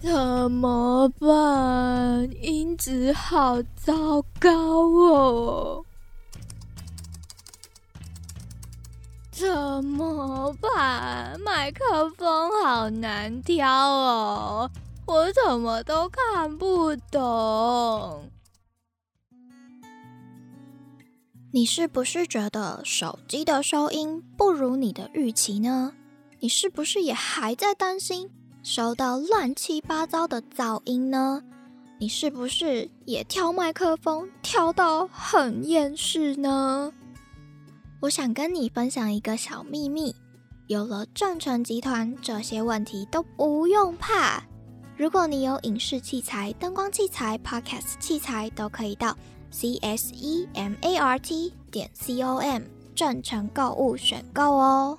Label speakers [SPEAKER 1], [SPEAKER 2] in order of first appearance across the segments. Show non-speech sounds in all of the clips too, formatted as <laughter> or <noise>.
[SPEAKER 1] 怎么办？音质好糟糕哦！怎么办？麦克风好难挑哦，我怎么都看不懂。
[SPEAKER 2] 你是不是觉得手机的收音不如你的预期呢？你是不是也还在担心？收到乱七八糟的噪音呢？你是不是也挑麦克风挑到很厌世呢？我想跟你分享一个小秘密：有了正成集团，这些问题都不用怕。如果你有影视器材、灯光器材、Podcast 器材，都可以到 c s e m a r t 点 c o m 正成购物选购哦。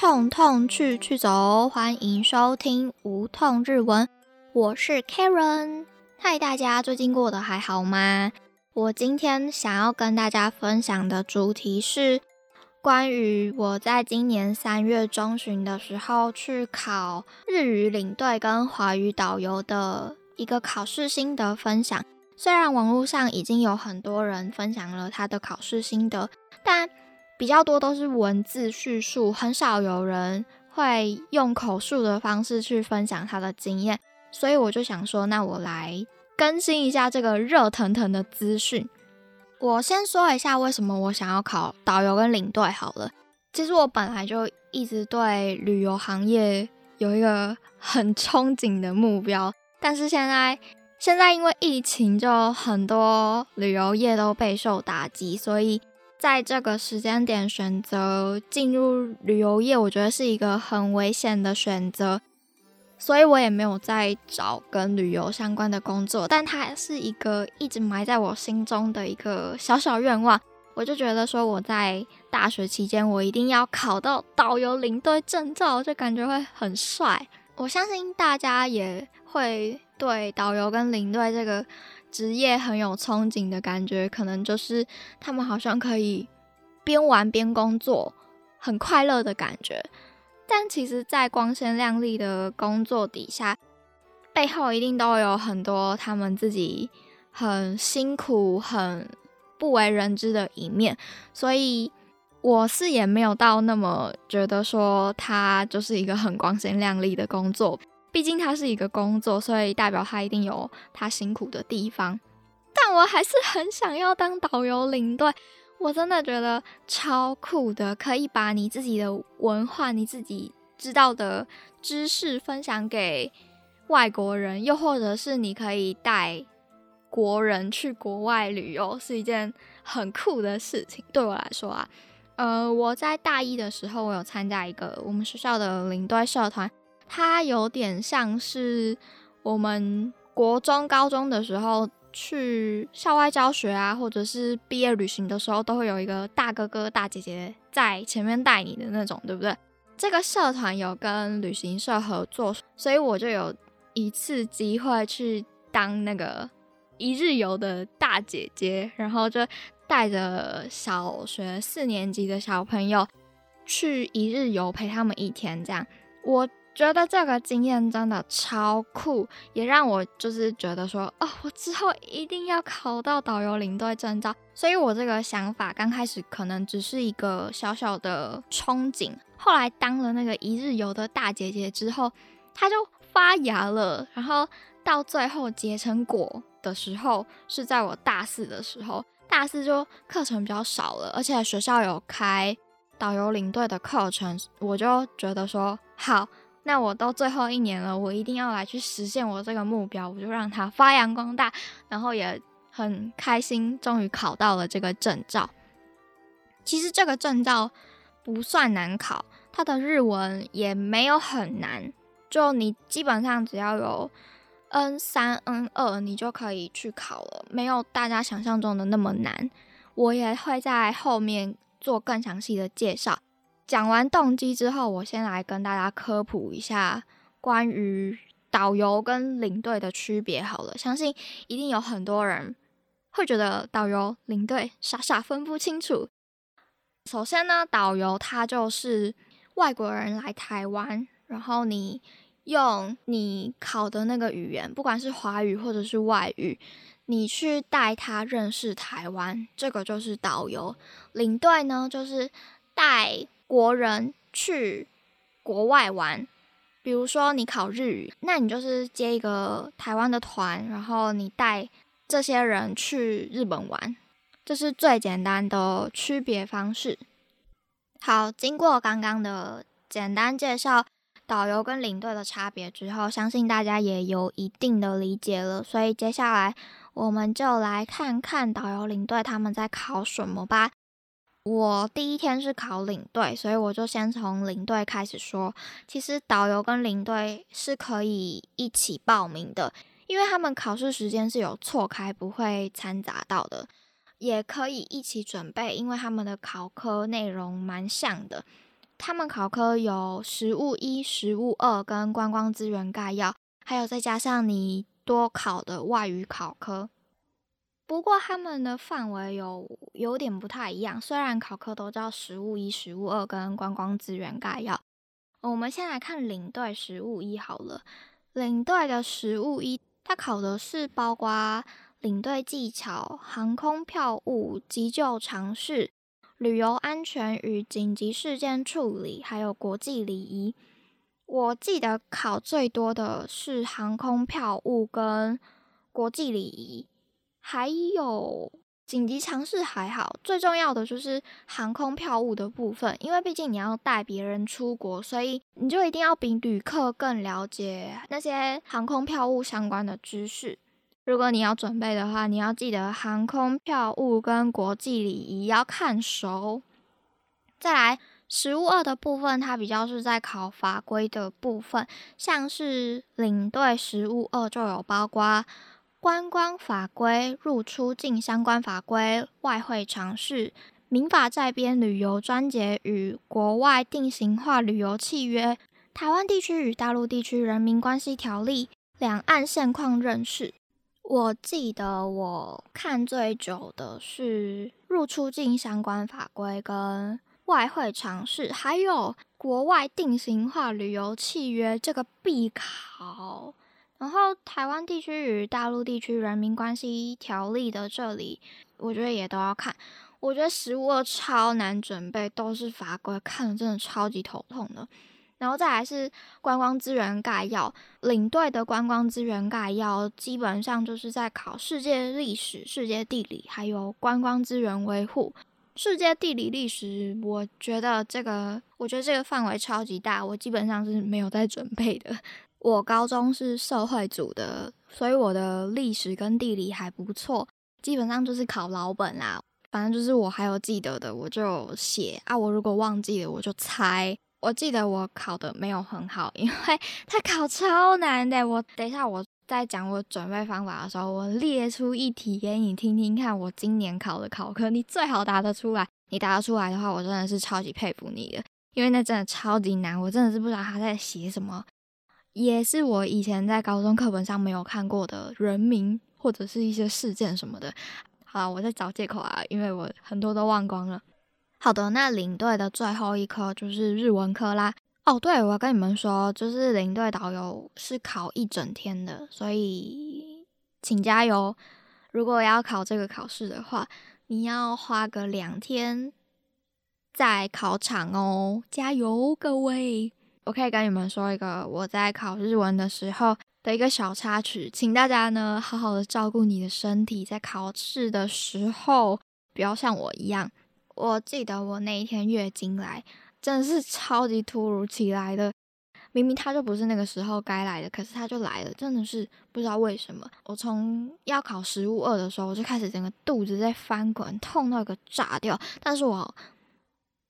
[SPEAKER 2] 痛痛去去走，欢迎收听无痛日文，我是 Karen。嗨，大家最近过得还好吗？我今天想要跟大家分享的主题是关于我在今年三月中旬的时候去考日语领队跟华语导游的一个考试心得分享。虽然网络上已经有很多人分享了他的考试心得，但比较多都是文字叙述，很少有人会用口述的方式去分享他的经验，所以我就想说，那我来更新一下这个热腾腾的资讯。我先说一下为什么我想要考导游跟领队好了。其实我本来就一直对旅游行业有一个很憧憬的目标，但是现在现在因为疫情，就很多旅游业都备受打击，所以。在这个时间点选择进入旅游业，我觉得是一个很危险的选择，所以我也没有再找跟旅游相关的工作。但它是一个一直埋在我心中的一个小小愿望。我就觉得说，我在大学期间，我一定要考到导游领队证照，就感觉会很帅。我相信大家也会对导游跟领队这个。职业很有憧憬的感觉，可能就是他们好像可以边玩边工作，很快乐的感觉。但其实，在光鲜亮丽的工作底下，背后一定都有很多他们自己很辛苦、很不为人知的一面。所以，我是也没有到那么觉得说，它就是一个很光鲜亮丽的工作。毕竟它是一个工作，所以代表他一定有他辛苦的地方。但我还是很想要当导游领队，我真的觉得超酷的，可以把你自己的文化、你自己知道的知识分享给外国人，又或者是你可以带国人去国外旅游，是一件很酷的事情。对我来说啊，呃，我在大一的时候，我有参加一个我们学校的领队社团。它有点像是我们国中、高中的时候去校外教学啊，或者是毕业旅行的时候，都会有一个大哥哥、大姐姐在前面带你的那种，对不对？这个社团有跟旅行社合作，所以我就有一次机会去当那个一日游的大姐姐，然后就带着小学四年级的小朋友去一日游，陪他们一天，这样我。觉得这个经验真的超酷，也让我就是觉得说，哦，我之后一定要考到导游领队证照。所以我这个想法刚开始可能只是一个小小的憧憬，后来当了那个一日游的大姐姐之后，它就发芽了。然后到最后结成果的时候，是在我大四的时候，大四就课程比较少了，而且学校有开导游领队的课程，我就觉得说好。那我到最后一年了，我一定要来去实现我这个目标，我就让它发扬光大，然后也很开心，终于考到了这个证照。其实这个证照不算难考，它的日文也没有很难，就你基本上只要有 N 三、N 二，你就可以去考了，没有大家想象中的那么难。我也会在后面做更详细的介绍。讲完动机之后，我先来跟大家科普一下关于导游跟领队的区别。好了，相信一定有很多人会觉得导游、领队傻傻分不清楚。首先呢，导游他就是外国人来台湾，然后你用你考的那个语言，不管是华语或者是外语，你去带他认识台湾，这个就是导游。领队呢，就是带国人去国外玩。比如说你考日语，那你就是接一个台湾的团，然后你带这些人去日本玩，这是最简单的区别方式。好，经过刚刚的简单介绍，导游跟领队的差别之后，相信大家也有一定的理解了。所以接下来我们就来看看导游、领队他们在考什么吧。我第一天是考领队，所以我就先从领队开始说。其实导游跟领队是可以一起报名的，因为他们考试时间是有错开，不会掺杂到的，也可以一起准备，因为他们的考科内容蛮像的。他们考科有实务一、实务二跟观光资源概要，还有再加上你多考的外语考科。不过他们的范围有有点不太一样，虽然考科都叫实务一、实务二跟观光资源概要。我们先来看领队实务一好了。领队的实务一，它考的是包括领队技巧、航空票务、急救常识、旅游安全与紧急事件处理，还有国际礼仪。我记得考最多的是航空票务跟国际礼仪。还有紧急尝试还好，最重要的就是航空票务的部分，因为毕竟你要带别人出国，所以你就一定要比旅客更了解那些航空票务相关的知识。如果你要准备的话，你要记得航空票务跟国际礼仪要看熟。再来，实务二的部分，它比较是在考法规的部分，像是领队实务二就有包括。观光法规、入出境相关法规、外汇常识、民法在编旅游专节与国外定型化旅游契约、台湾地区与大陆地区人民关系条例、两岸现况认识。我记得我看最久的是入出境相关法规跟外汇常识，还有国外定型化旅游契约这个必考。然后台湾地区与大陆地区人民关系条例的这里，我觉得也都要看。我觉得实物超难准备，都是法规，看的真的超级头痛的。然后再来是观光资源概要，领队的观光资源概要基本上就是在考世界历史、世界地理，还有观光资源维护。世界地理历史，我觉得这个，我觉得这个范围超级大，我基本上是没有在准备的。我高中是社会组的，所以我的历史跟地理还不错，基本上就是考老本啦。反正就是我还有记得的，我就写啊。我如果忘记了，我就猜。我记得我考的没有很好，因为 <laughs> 它考超难的。我等一下我在讲我准备方法的时候，我列出一题给你听听看。我今年考的考科，你最好答得出来。你答得出来的话，我真的是超级佩服你的，因为那真的超级难，我真的是不知道他在写什么。也是我以前在高中课本上没有看过的人名或者是一些事件什么的。好，我在找借口啊，因为我很多都忘光了。好的，那领队的最后一科就是日文科啦。哦，对，我要跟你们说，就是领队导游是考一整天的，所以请加油。如果要考这个考试的话，你要花个两天在考场哦，加油，各位。我可以跟你们说一个我在考日文的时候的一个小插曲，请大家呢好好的照顾你的身体，在考试的时候不要像我一样。我记得我那一天月经来，真的是超级突如其来的，明明它就不是那个时候该来的，可是它就来了，真的是不知道为什么。我从要考实物二的时候，我就开始整个肚子在翻滚，痛到一个炸掉。但是我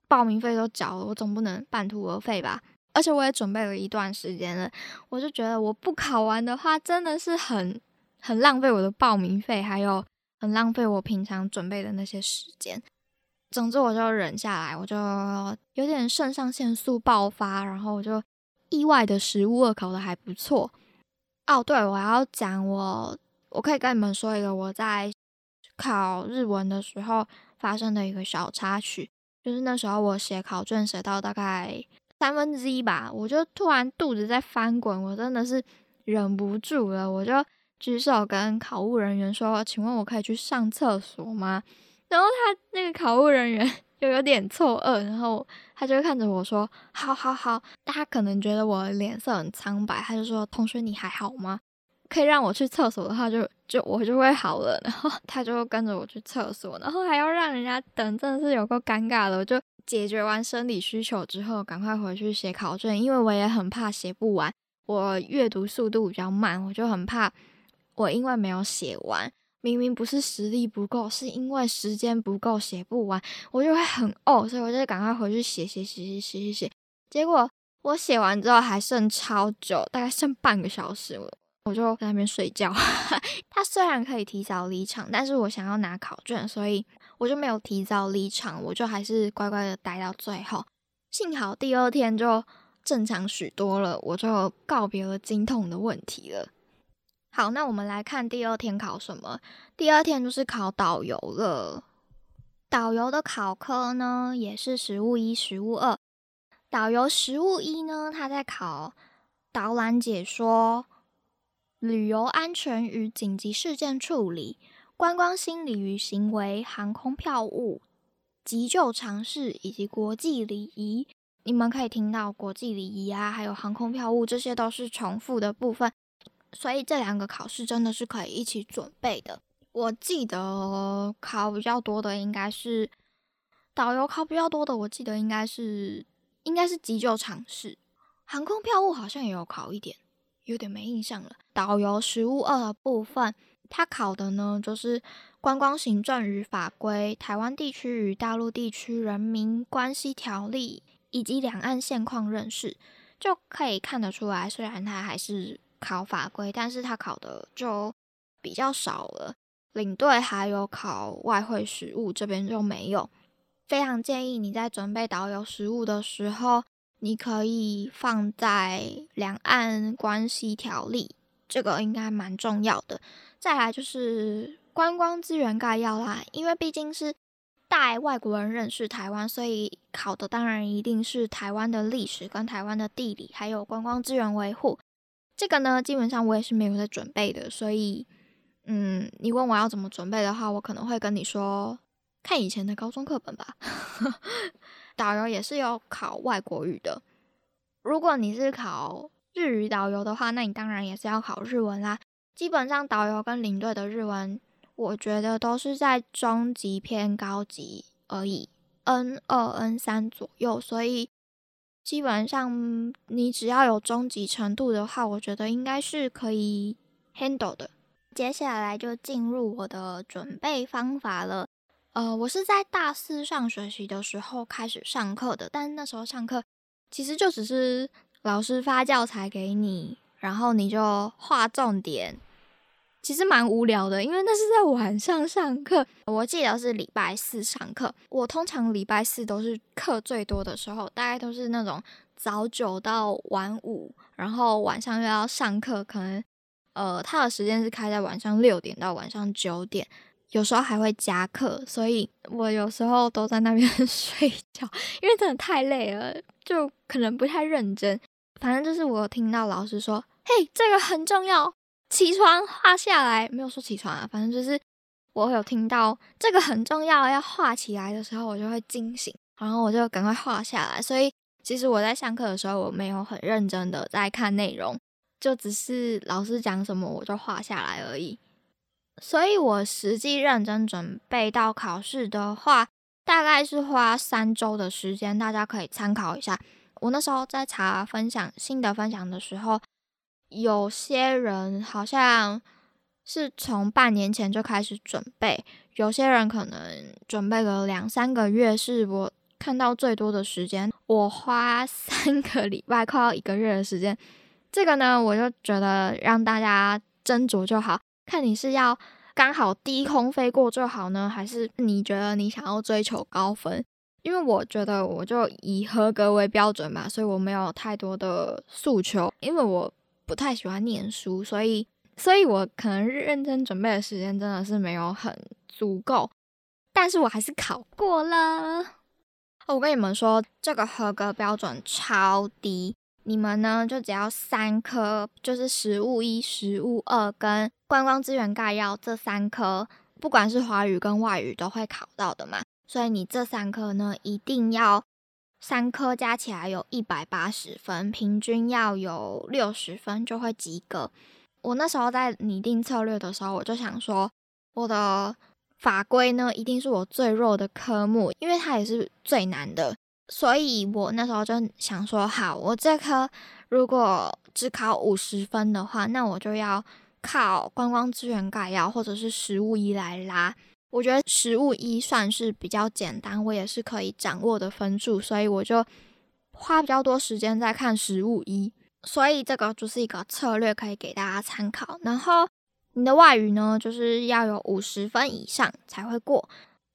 [SPEAKER 2] 报名费都缴了，我总不能半途而废吧。而且我也准备了一段时间了，我就觉得我不考完的话，真的是很很浪费我的报名费，还有很浪费我平常准备的那些时间。总之，我就忍下来，我就有点肾上腺素爆发，然后我就意外的食物二考的还不错。哦，对，我要讲我，我可以跟你们说一个我在考日文的时候发生的一个小插曲。就是那时候我写考卷写到大概三分之一吧，我就突然肚子在翻滚，我真的是忍不住了，我就举手跟考务人员说：“请问我可以去上厕所吗？”然后他那个考务人员 <laughs> 就有点错愕，然后他就看着我说：“好好好。”他可能觉得我脸色很苍白，他就说：“同学你还好吗？可以让我去厕所的话，就就我就会好了。<laughs> ”然后他就跟着我去厕所，然后还要让人家等，真的是有够尴尬的。我就解决完生理需求之后，赶快回去写考卷，因为我也很怕写不完。我阅读速度比较慢，我就很怕我因为没有写完。明明不是实力不够，是因为时间不够写不完，我就会很哦，所以我就赶快回去写写写写写写写。结果我写完之后还剩超久，大概剩半个小时，我我就在那边睡觉。<laughs> 他虽然可以提早离场，但是我想要拿考卷，所以我就没有提早离场，我就还是乖乖的待到最后。幸好第二天就正常许多了，我就告别了经痛的问题了。好，那我们来看第二天考什么？第二天就是考导游了。导游的考科呢，也是实物一、实物二。导游实物一呢，他在考导览解说、旅游安全与紧急事件处理、观光心理与行为、航空票务、急救常识以及国际礼仪。你们可以听到国际礼仪啊，还有航空票务，这些都是重复的部分。所以这两个考试真的是可以一起准备的。我记得考比较多的应该是导游，考比较多的我记得应该是应该是急救常识，航空票务好像也有考一点，有点没印象了。导游实务二的部分，它考的呢就是观光行政与法规、台湾地区与大陆地区人民关系条例以及两岸现况认识，就可以看得出来，虽然它还是。考法规，但是他考的就比较少了。领队还有考外汇实务，这边就没有。非常建议你在准备导游实务的时候，你可以放在两岸关系条例，这个应该蛮重要的。再来就是观光资源概要啦，因为毕竟是带外国人认识台湾，所以考的当然一定是台湾的历史、跟台湾的地理，还有观光资源维护。这个呢，基本上我也是没有在准备的，所以，嗯，你问我要怎么准备的话，我可能会跟你说，看以前的高中课本吧。<laughs> 导游也是有考外国语的，如果你是考日语导游的话，那你当然也是要考日文啦。基本上导游跟领队的日文，我觉得都是在中级偏高级而已，N 二 N 三左右，所以。基本上，你只要有中级程度的话，我觉得应该是可以 handle 的。接下来就进入我的准备方法了。呃，我是在大四上学期的时候开始上课的，但那时候上课其实就只是老师发教材给你，然后你就画重点。其实蛮无聊的，因为那是在晚上上课。我记得是礼拜四上课。我通常礼拜四都是课最多的时候，大概都是那种早九到晚五，然后晚上又要上课，可能呃，他的时间是开在晚上六点到晚上九点，有时候还会加课，所以我有时候都在那边 <laughs> 睡觉，因为真的太累了，就可能不太认真。反正就是我听到老师说：“嘿，这个很重要。”起床画下来，没有说起床啊，反正就是我有听到这个很重要，要画起来的时候，我就会惊醒，然后我就赶快画下来。所以其实我在上课的时候，我没有很认真的在看内容，就只是老师讲什么我就画下来而已。所以我实际认真准备到考试的话，大概是花三周的时间，大家可以参考一下。我那时候在查分享新的分享的时候。有些人好像是从半年前就开始准备，有些人可能准备了两三个月，是我看到最多的时间。我花三个礼拜，快要一个月的时间。这个呢，我就觉得让大家斟酌就好，看你是要刚好低空飞过就好呢，还是你觉得你想要追求高分？因为我觉得我就以合格为标准嘛，所以我没有太多的诉求，因为我。不太喜欢念书，所以，所以我可能认真准备的时间真的是没有很足够，但是我还是考过了。我跟你们说，这个合格标准超低，你们呢就只要三科，就是实物一、实物二跟观光资源概要这三科，不管是华语跟外语都会考到的嘛。所以你这三科呢，一定要三科加起来有一百八十分，平均要有六十分就会及格。我那时候在拟定策略的时候，我就想说，我的法规呢，一定是我最弱的科目，因为它也是最难的。所以我那时候就想说，好，我这科如果只考五十分的话，那我就要靠观光资源概要或者是实物一来拉。我觉得实物一算是比较简单，我也是可以掌握的分数，所以我就花比较多时间在看实物一。所以这个就是一个策略，可以给大家参考。然后你的外语呢，就是要有五十分以上才会过。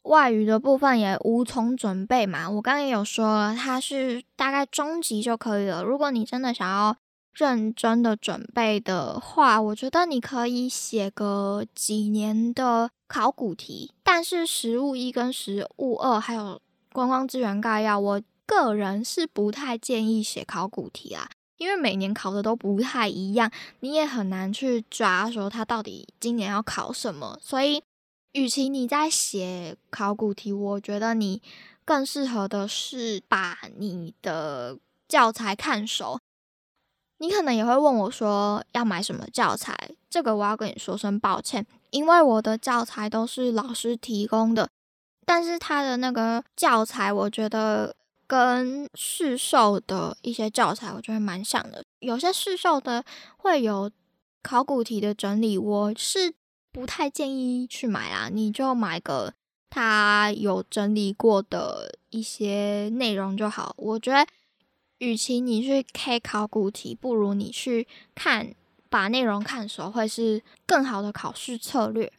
[SPEAKER 2] 外语的部分也无从准备嘛，我刚刚也有说了，它是大概中级就可以了。如果你真的想要认真的准备的话，我觉得你可以写个几年的考古题。但是实物一跟实物二还有观光资源概要，我个人是不太建议写考古题啊。因为每年考的都不太一样，你也很难去抓说他到底今年要考什么。所以，与其你在写考古题，我觉得你更适合的是把你的教材看熟。你可能也会问我说要买什么教材？这个我要跟你说声抱歉，因为我的教材都是老师提供的，但是他的那个教材，我觉得。跟市售的一些教材，我觉得蛮像的。有些市售的会有考古题的整理，我是不太建议去买啦。你就买个他有整理过的一些内容就好。我觉得，与其你去 K 考古题，不如你去看把内容看熟，会是更好的考试策略。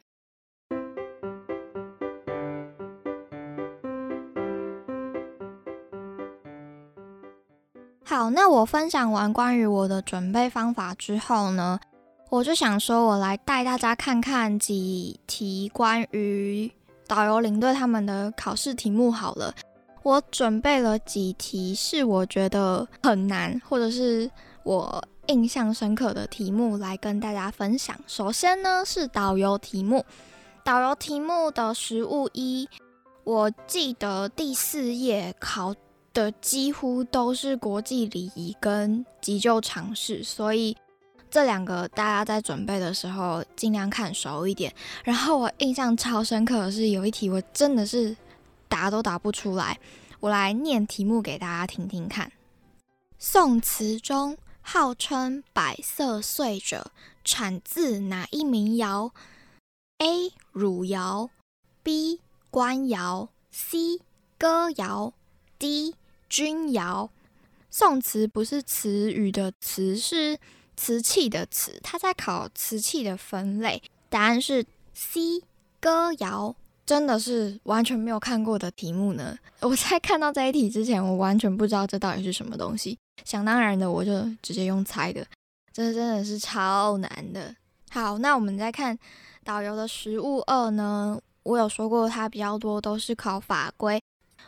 [SPEAKER 2] 好，那我分享完关于我的准备方法之后呢，我就想说，我来带大家看看几题关于导游领队他们的考试题目好了。我准备了几题是我觉得很难，或者是我印象深刻的题目来跟大家分享。首先呢是导游题目，导游题目的实物一，我记得第四页考。的几乎都是国际礼仪跟急救常识，所以这两个大家在准备的时候尽量看熟一点。然后我印象超深刻的是有一题我真的是答都答不出来，我来念题目给大家听听看。宋词中号称百色碎者，产自哪一民谣？A. 汝窑 B. 官窑 C. 歌谣 D. 钧窑，宋词不是词语的词，是瓷器的瓷。它在考瓷器的分类，答案是 C 歌谣。真的是完全没有看过的题目呢。<laughs> 我在看到这一题之前，我完全不知道这到底是什么东西。想当然的，我就直接用猜的。这真的是超难的。好，那我们再看导游的实物二呢？我有说过，它比较多都是考法规。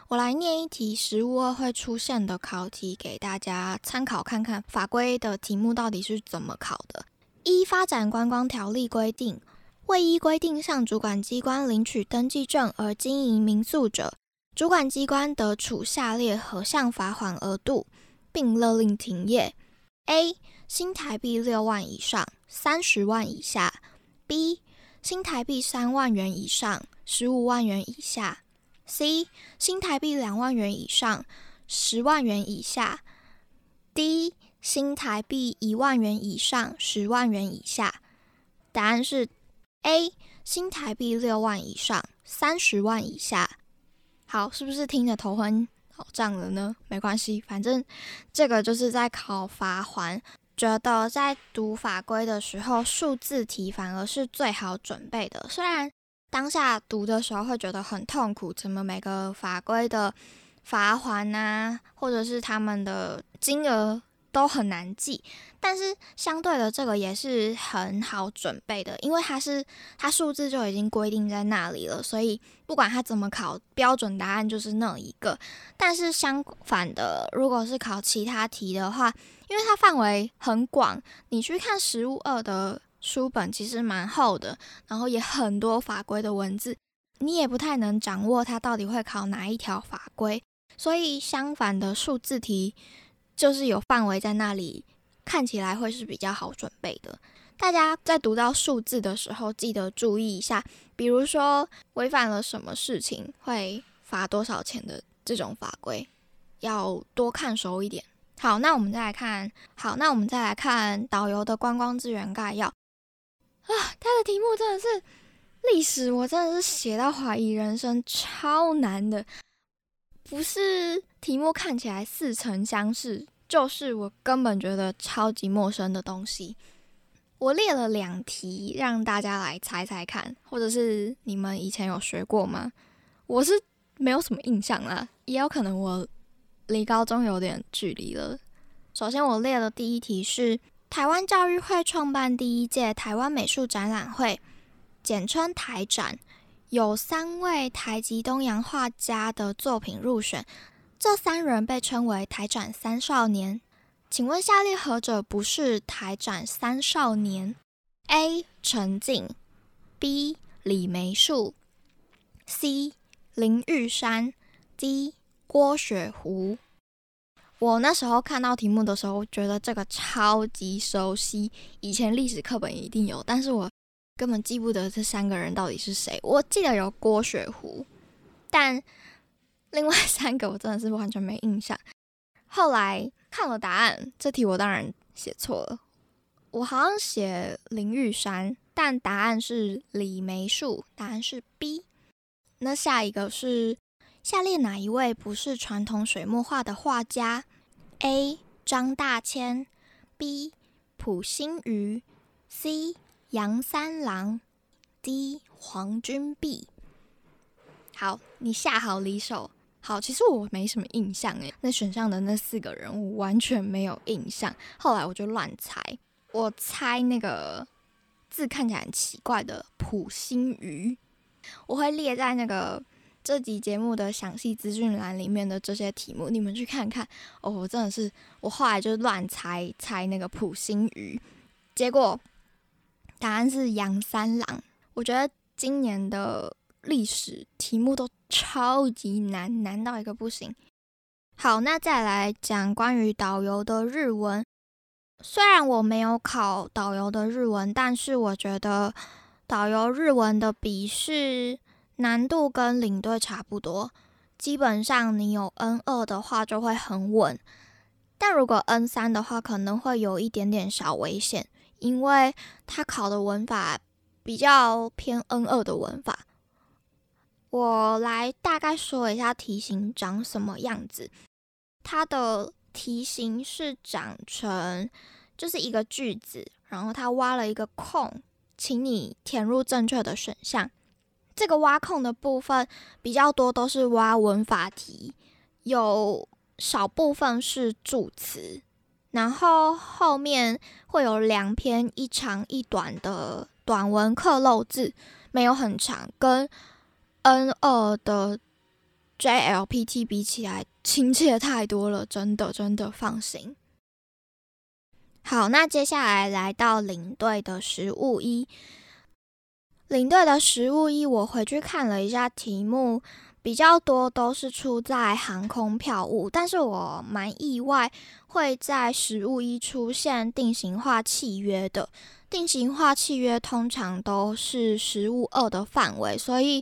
[SPEAKER 2] 我来念一题实物二会出现的考题给大家参考看看，法规的题目到底是怎么考的。一发展观光条例规定，未依规定向主管机关领取登记证而经营民宿者，主管机关得处下列何项罚款额度，并勒令停业：A. 新台币六万以上，三十万以下；B. 新台币三万元以上，十五万元以下。C 新台币两万元以上，十万元以下。D 新台币一万元以上，十万元以下。答案是 A 新台币六万以上，三十万以下。好，是不是听着头昏脑胀了呢？没关系，反正这个就是在考罚还。觉得在读法规的时候，数字题反而是最好准备的，虽然。当下读的时候会觉得很痛苦，怎么每个法规的罚还啊，或者是他们的金额都很难记。但是相对的，这个也是很好准备的，因为它是它数字就已经规定在那里了，所以不管它怎么考，标准答案就是那一个。但是相反的，如果是考其他题的话，因为它范围很广，你去看实物二的书本其实蛮厚的，然后也很多法规的文字，你也不太能掌握它到底会考哪一条法规。所以相反的数字题，就是有范围在那里，看起来会是比较好准备的。大家在读到数字的时候，记得注意一下，比如说违反了什么事情会罚多少钱的这种法规，要多看熟一点。好，那我们再来看，好，那我们再来看导游的观光资源概要啊，它的题目真的是历史，我真的是写到怀疑人生，超难的。不是题目看起来似曾相识，就是我根本觉得超级陌生的东西。我列了两题让大家来猜猜看，或者是你们以前有学过吗？我是没有什么印象啦，也有可能我离高中有点距离了。首先，我列的第一题是台湾教育会创办第一届台湾美术展览会，简称台展。有三位台籍东洋画家的作品入选，这三人被称为台展三少年。请问下列何者不是台展三少年？A. 陈静，B. 李梅树，C. 林玉山，D. 郭雪湖。我那时候看到题目的时候，觉得这个超级熟悉，以前历史课本一定有，但是我。根本记不得这三个人到底是谁。我记得有郭雪湖，但 <laughs> 另外 <laughs> 三个我真的是完全没印象。后来看了答案，这题我当然写错了。我好像写林玉山，但答案是李梅树，答案是 B。那下一个是下列哪一位不是传统水墨画的画家？A. 张大千，B. 蒲星瑜，C. 杨三郎，D 黄君璧。好，你下好离手。好，其实我没什么印象诶，那选项的那四个人物完全没有印象。后来我就乱猜，我猜那个字看起来很奇怪的普星鱼，我会列在那个这集节目的详细资讯栏里面的这些题目，你们去看看。哦，我真的是，我后来就乱猜猜那个普星鱼，结果。答案是杨三郎。我觉得今年的历史题目都超级难，难到一个不行。好，那再来讲关于导游的日文。虽然我没有考导游的日文，但是我觉得导游日文的笔试难度跟领队差不多。基本上你有 N 二的话就会很稳，但如果 N 三的话，可能会有一点点小危险。因为他考的文法比较偏 N 二的文法，我来大概说一下题型长什么样子。它的题型是长成就是一个句子，然后它挖了一个空，请你填入正确的选项。这个挖空的部分比较多，都是挖文法题，有少部分是助词。然后后面会有两篇一长一短的短文课漏字，没有很长，跟 N 二的 JLPT 比起来亲切太多了，真的真的放心。好，那接下来来到领队的实物一，领队的实物一，我回去看了一下题目。比较多都是出在航空票务，但是我蛮意外会在实物一出现定型化契约的。定型化契约通常都是实物二的范围，所以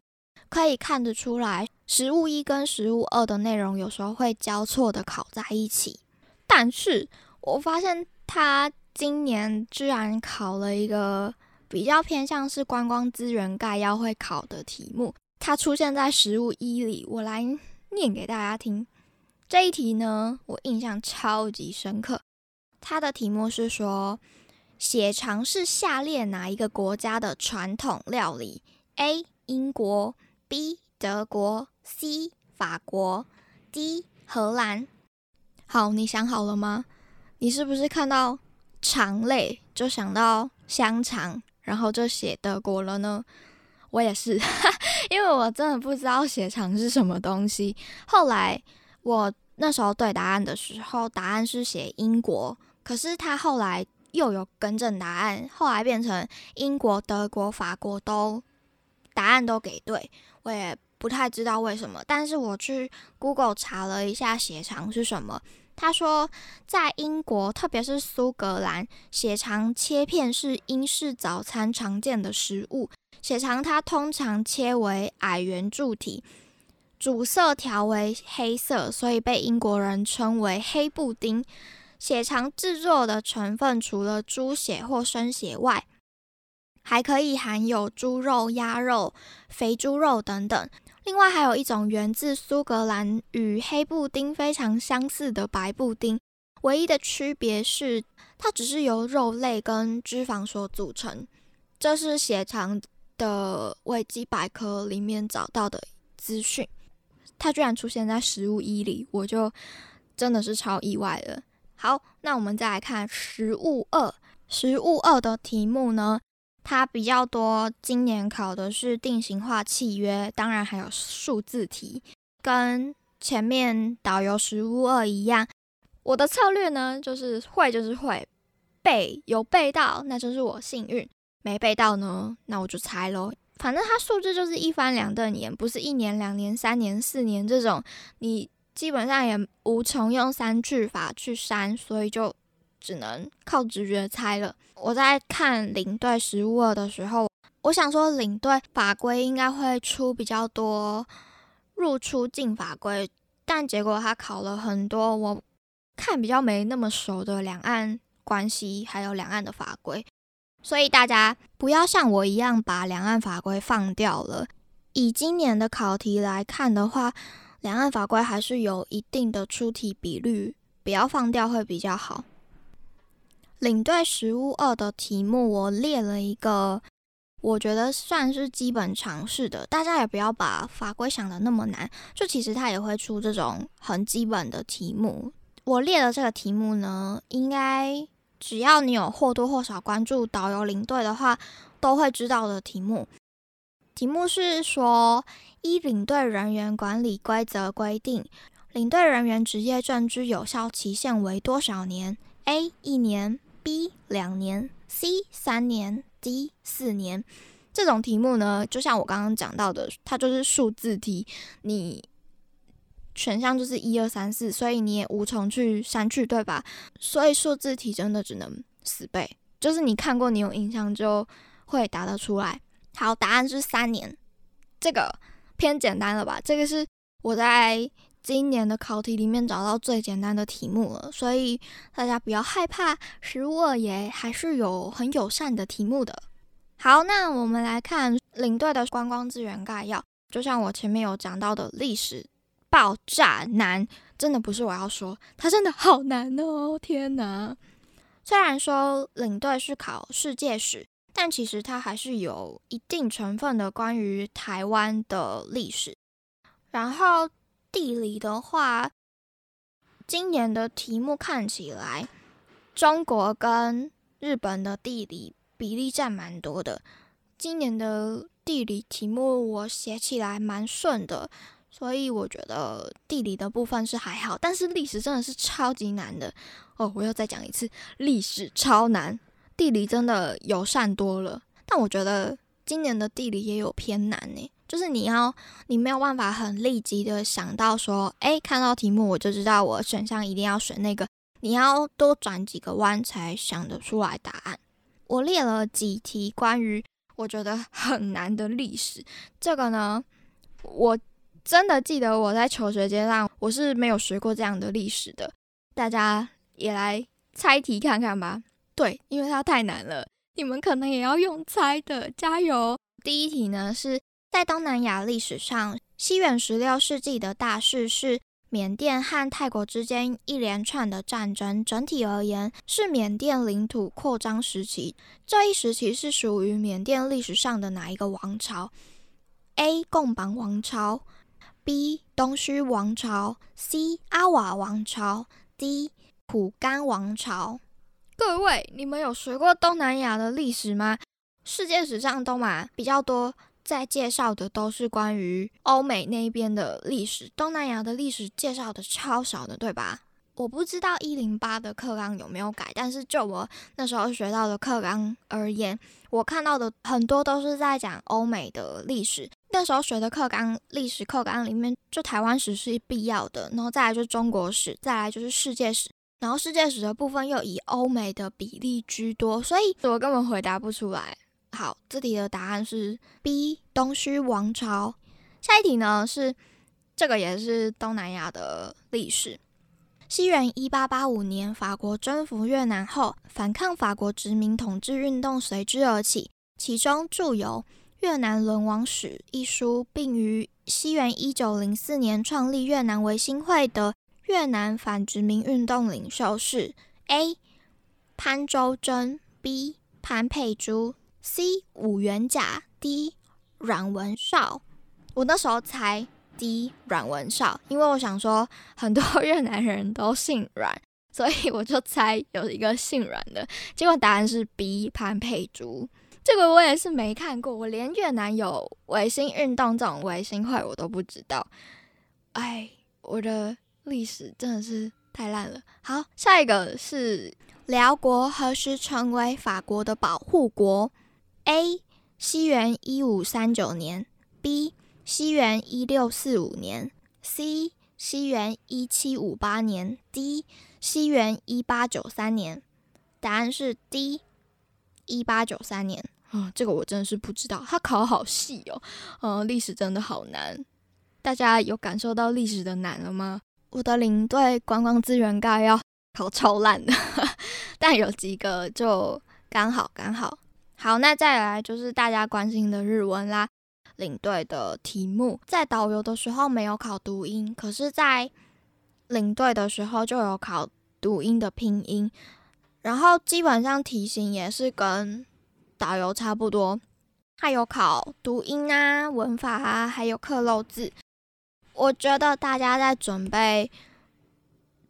[SPEAKER 2] 可以看得出来，实物一跟实物二的内容有时候会交错的考在一起。但是我发现他今年居然考了一个比较偏向是观光资源概要会考的题目。它出现在食物一里，我来念给大家听。这一题呢，我印象超级深刻。它的题目是说，血肠是下列哪一个国家的传统料理？A. 英国 B. 德国 C. 法国 D. 荷兰。好，你想好了吗？你是不是看到肠类就想到香肠，然后就写德国了呢？我也是，<laughs> 因为我真的不知道血肠是什么东西。后来我那时候对答案的时候，答案是写英国，可是他后来又有更正答案，后来变成英国、德国、法国都答案都给对，我也不太知道为什么。但是我去 Google 查了一下血肠是什么，他说在英国，特别是苏格兰，血肠切片是英式早餐常见的食物。血肠它通常切为矮圆柱体，主色调为黑色，所以被英国人称为黑布丁。血肠制作的成分除了猪血或生血外，还可以含有猪肉、鸭肉、肥猪肉等等。另外，还有一种源自苏格兰、与黑布丁非常相似的白布丁，唯一的区别是它只是由肉类跟脂肪所组成。这是血肠。的维基百科里面找到的资讯，它居然出现在食物一里，我就真的是超意外了。好，那我们再来看食物二，食物二的题目呢，它比较多，今年考的是定型化契约，当然还有数字题，跟前面导游食物二一样。我的策略呢，就是会就是会背，有背到那就是我幸运。没背到呢，那我就猜喽。反正它数字就是一翻两瞪眼，不是一年、两年、三年、四年这种，你基本上也无从用三句法去删，所以就只能靠直觉猜了。我在看领队实物二的时候，我想说领队法规应该会出比较多入出境法规，但结果他考了很多我看比较没那么熟的两岸关系，还有两岸的法规。所以大家不要像我一样把两岸法规放掉了。以今年的考题来看的话，两岸法规还是有一定的出题比率，不要放掉会比较好。领队实务二的题目我列了一个，我觉得算是基本常识的，大家也不要把法规想的那么难，就其实它也会出这种很基本的题目。我列的这个题目呢，应该。只要你有或多或少关注导游领队的话，都会知道的题目。题目是说，依领队人员管理规则规定，领队人员职业证之有效期限为多少年？A. 一年，B. 两年，C. 三年，D. 四年。这种题目呢，就像我刚刚讲到的，它就是数字题，你。选项就是一二三四，所以你也无从去删去，对吧？所以数字题真的只能死背，就是你看过，你有印象就会答得出来。好，答案是三年，这个偏简单了吧？这个是我在今年的考题里面找到最简单的题目了，所以大家不要害怕，食物二也还是有很友善的题目的。好，那我们来看领队的观光资源概要，就像我前面有讲到的历史。爆炸难，真的不是我要说，它真的好难哦！天哪！虽然说领队是考世界史，但其实它还是有一定成分的关于台湾的历史。然后地理的话，今年的题目看起来，中国跟日本的地理比例占蛮多的。今年的地理题目我写起来蛮顺的。所以我觉得地理的部分是还好，但是历史真的是超级难的哦！我要再讲一次，历史超难，地理真的友善多了。但我觉得今年的地理也有偏难呢，就是你要你没有办法很立即的想到说，诶，看到题目我就知道我选项一定要选那个，你要多转几个弯才想得出来答案。我列了几题关于我觉得很难的历史，这个呢，我。真的记得我在求学阶段，我是没有学过这样的历史的。大家也来猜题看看吧。对，因为它太难了，你们可能也要用猜的，加油！第一题呢是在东南亚历史上，西元十六世纪的大事是缅甸和泰国之间一连串的战争。整体而言，是缅甸领土扩张时期。这一时期是属于缅甸历史上的哪一个王朝？A. 贡榜王朝。B. 东须王朝，C. 阿瓦王朝，D. 蒲甘王朝。各位，你们有学过东南亚的历史吗？世界史上东马比较多，在介绍的都是关于欧美那边的历史，东南亚的历史介绍的超少的，对吧？我不知道一零八的课纲有没有改，但是就我那时候学到的课纲而言，我看到的很多都是在讲欧美的历史。那时候学的课纲历史课纲里面，就台湾史是必要的，然后再来就是中国史，再来就是世界史，然后世界史的部分又以欧美的比例居多，所以我根本回答不出来。好，这题的答案是 B 东须王朝。下一题呢是这个也是东南亚的历史。西元一八八五年，法国征服越南后，反抗法国殖民统治运动随之而起。其中著有《越南沦亡史》一书，并于西元一九零四年创立越南维新会的越南反殖民运动领袖是 A. 潘周真，B. 潘佩珠，C. 武元甲，D. 阮文绍。我那时候猜。D 阮文绍，因为我想说很多 <laughs> 越南人都姓阮，所以我就猜有一个姓阮的。结果答案是 B 潘佩珠，这个我也是没看过，我连越南有维新运动这种维新会我都不知道。哎，我的历史真的是太烂了。好，下一个是辽国何时成为法国的保护国？A 西元一五三九年，B。西元一六四五年，C 西元一七五八年，D 西元一八九三年。答案是 D 一八九三年。啊，这个我真的是不知道，他考好细哦。嗯，历史真的好难。大家有感受到历史的难了吗？我的领队观光资源概要考超烂的，<laughs> 但有几个就刚好刚好。好，那再来就是大家关心的日文啦。领队的题目在导游的时候没有考读音，可是，在领队的时候就有考读音的拼音，然后基本上题型也是跟导游差不多，还有考读音啊、文法啊，还有刻漏字。我觉得大家在准备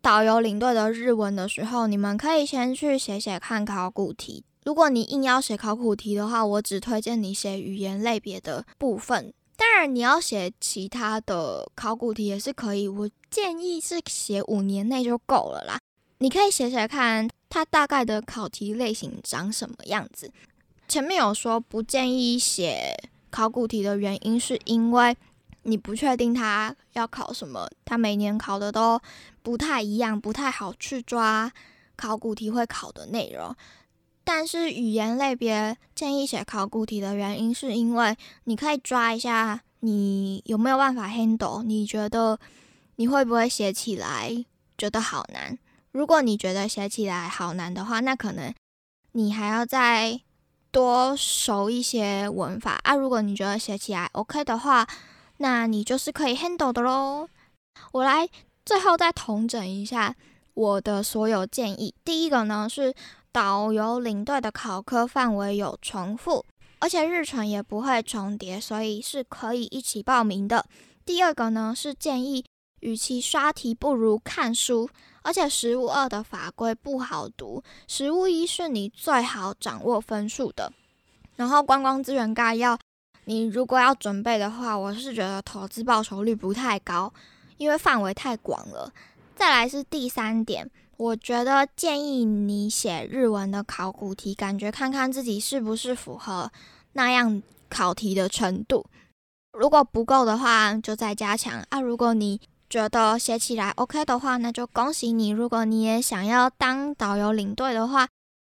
[SPEAKER 2] 导游领队的日文的时候，你们可以先去写写看考古题。如果你硬要写考古题的话，我只推荐你写语言类别的部分。当然，你要写其他的考古题也是可以。我建议是写五年内就够了啦。你可以写写看，它大概的考题类型长什么样子。前面有说不建议写考古题的原因，是因为你不确定它要考什么，它每年考的都不太一样，不太好去抓考古题会考的内容。但是语言类别建议写考古题的原因，是因为你可以抓一下你有没有办法 handle，你觉得你会不会写起来觉得好难？如果你觉得写起来好难的话，那可能你还要再多熟一些文法啊。如果你觉得写起来 OK 的话，那你就是可以 handle 的喽。我来最后再统整一下我的所有建议。第一个呢是。导游领队的考科范围有重复，而且日程也不会重叠，所以是可以一起报名的。第二个呢是建议，与其刷题不如看书，而且实务二的法规不好读，实务一是你最好掌握分数的。然后观光资源概要，你如果要准备的话，我是觉得投资报酬率不太高，因为范围太广了。再来是第三点。我觉得建议你写日文的考古题，感觉看看自己是不是符合那样考题的程度。如果不够的话，就再加强啊。如果你觉得写起来 OK 的话，那就恭喜你。如果你也想要当导游领队的话，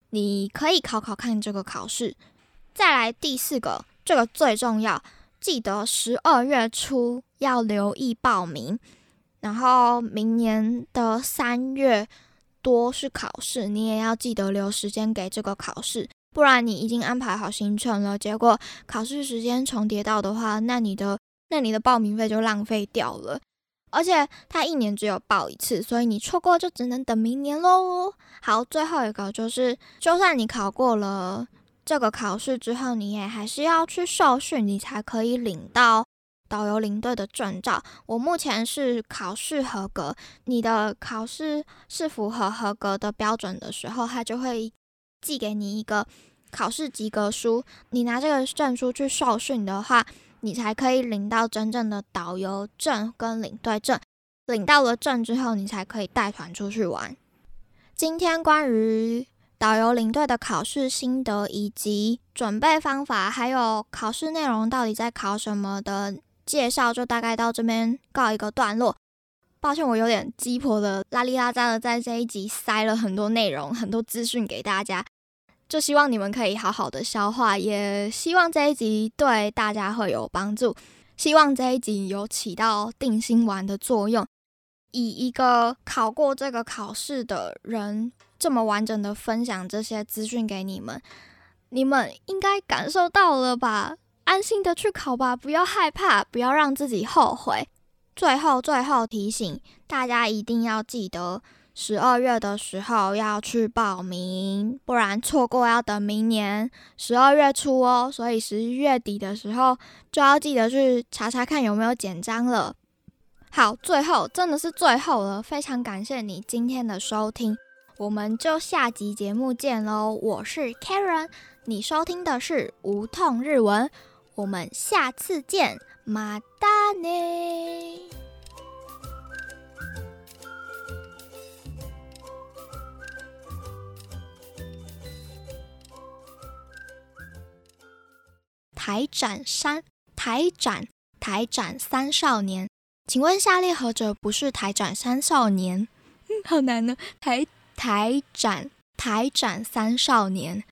[SPEAKER 2] 你可以考考看这个考试。再来第四个，这个最重要，记得十二月初要留意报名，然后明年的三月。多是考试，你也要记得留时间给这个考试，不然你已经安排好行程了，结果考试时间重叠到的话，那你的那你的报名费就浪费掉了。而且他一年只有报一次，所以你错过就只能等明年喽。好，最后一个就是，就算你考过了这个考试之后，你也还是要去受训，你才可以领到导游领队的证照。我目前是考试合格，你的考试是符合合格的标准的时候，他就会寄给你一个考试及格书。你拿这个证书去受训的话，你才可以领到真正的导游证跟领队证。领到了证之后，你才可以带团出去玩。今天关于导游领队的考试心得以及准备方法，还有考试内容到底在考什么的介绍，就大概到这边告一个段落。抱歉，我有点鸡婆的拉里拉扎的在这一集塞了很多内容、很多资讯给大家，就希望你们可以好好的消化，也希望这一集对大家会有帮助，希望这一集有起到定心丸的作用。以一个考过这个考试的人，这么完整的分享这些资讯给你们，你们应该感受到了吧？安心的去考吧，不要害怕，不要让自己后悔。最后，最后提醒大家，一定要记得十二月的时候要去报名，不然错过要等明年十二月初哦。所以十一月底的时候就要记得去查查看有没有简章了。好，最后真的是最后了，非常感谢你今天的收听，我们就下集节目见喽！我是 Karen，你收听的是无痛日文，我们下次见，马达呢？台展三，台展，台展三少年。请问下列何者不是台展三少年？好难呢！台台展台展三少年，